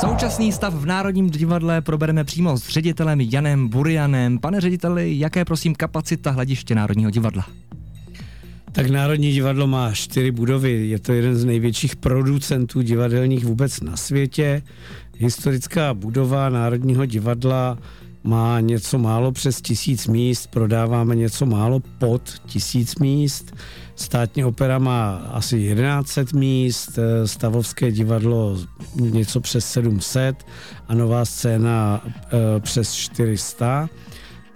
Současný stav v Národním divadle probereme přímo s ředitelem Janem Burianem. Pane řediteli, jaké prosím kapacita hlediště Národního divadla? Tak Národní divadlo má čtyři budovy. Je to jeden z největších producentů divadelních vůbec na světě. Historická budova Národního divadla má něco málo přes tisíc míst, prodáváme něco málo pod tisíc míst. Státní opera má asi 1100 míst, Stavovské divadlo něco přes 700 a nová scéna e, přes 400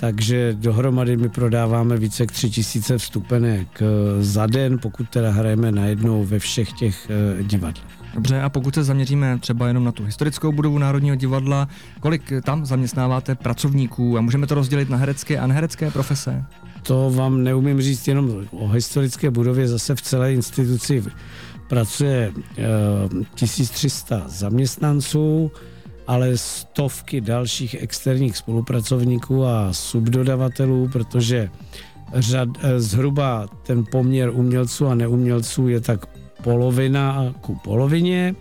takže dohromady my prodáváme více jak 3000 vstupenek eh, za den, pokud teda hrajeme najednou ve všech těch eh, divadlech. Dobře, a pokud se zaměříme třeba jenom na tu historickou budovu Národního divadla, kolik tam zaměstnáváte pracovníků a můžeme to rozdělit na herecké a neherecké profese? To vám neumím říct jenom o historické budově, zase v celé instituci pracuje e, eh, 1300 zaměstnanců, ale stovky dalších externích spolupracovníků a subdodavatelů, protože řad, eh, zhruba ten poměr umělců a neumělců je tak polovina ku polovině,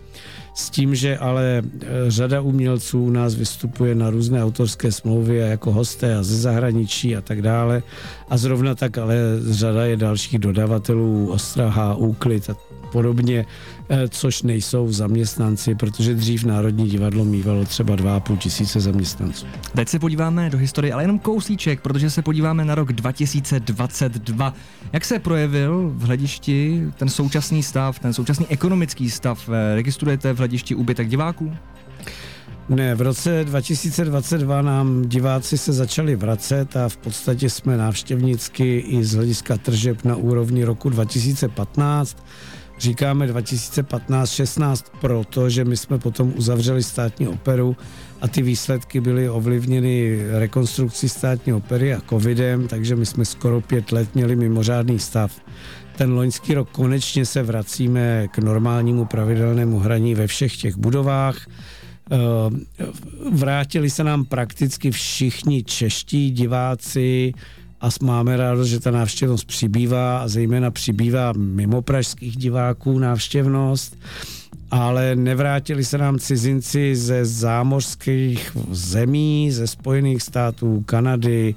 s tím, že ale eh, řada umělců u nás vystupuje na různé autorské smlouvy jako hosté a ze zahraničí a tak dále. A zrovna tak ale řada je dalších dodavatelů, ostraha, úklid a podobně, eh, což nejsou zaměstnanci, protože dřív Národní divadlo mývalo třeba 2,5 tisíce zaměstnanců. Teď se podíváme do historie, ale jenom kousíček, protože se podíváme na rok 2022. Jak se projevil v hledišti ten současný stav, ten současný ekonomický stav? Eh, registrujete v hledišti úbytek diváků? Ne, v roce 2022 nám diváci se začali vracet a v podstatě jsme návštěvnicky i z hlediska tržeb na úrovni roku 2015 říkáme 2015-16 proto, že my jsme potom uzavřeli státní operu a ty výsledky byly ovlivněny rekonstrukcí státní opery a covidem, takže my jsme skoro pět let měli mimořádný stav. Ten loňský rok konečně se vracíme k normálnímu pravidelnému hraní ve všech těch budovách. Eh, vrátili se nám prakticky všichni čeští diváci, a máme rádost, že ta návštěvnost přibývá a zejména přibývá mimo pražských diváků návštěvnost ale nevrátili se nám cizinci ze zámořských zemí, ze Spojených států, Kanady,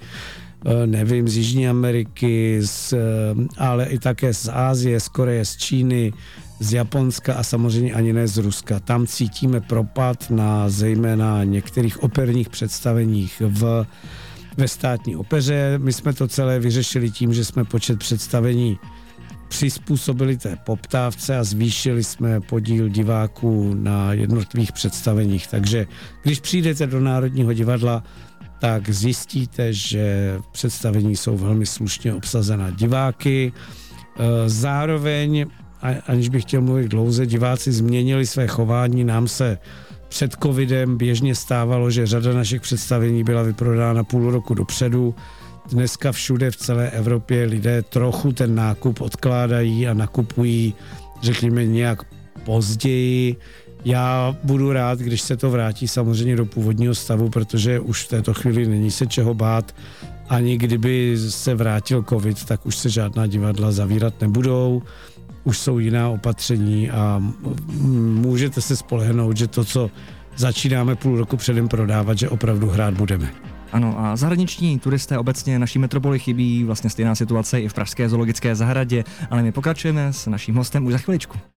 eh, nevím, z Jižní Ameriky, z, eh, ale i také z Ázie, z Koreje, z Číny, z Japonska a samozřejmě ani ne z Ruska. Tam cítíme propad na zejména některých operních představeních v ve státní opeře. My jsme to celé vyřešili tím, že jsme počet představení přizpůsobili té poptávce a zvýšili jsme podíl diváků na jednotlivých představeních. Takže když přijdete do Národního divadla, tak zjistíte, že představení jsou velmi slušně obsazená diváky. E, zároveň, aniž bych chtěl mluvit dlouze, diváci změnili své chování, nám se před covidem běžně stávalo, že řada našich představení byla vyprodána půl roku dopředu. Dneska všude v celé Evropě lidé trochu ten nákup odkládají a nakupují, řekněme, nějak později. Já budu rád, když se to vrátí samozřejmě do původního stavu, protože už v této chvíli není se čeho bát. Ani kdyby se vrátil covid, tak už se žádná divadla zavírat nebudou už jsou jiná opatření a můžete se spolehnout, že to, co začínáme půl roku předem prodávat, že opravdu hrát budeme. Ano, a zahraniční turisté obecně naší metropoli chybí, vlastně stejná situace i v Pražské zoologické zahradě, ale my pokračujeme s naším hostem už za chviličku.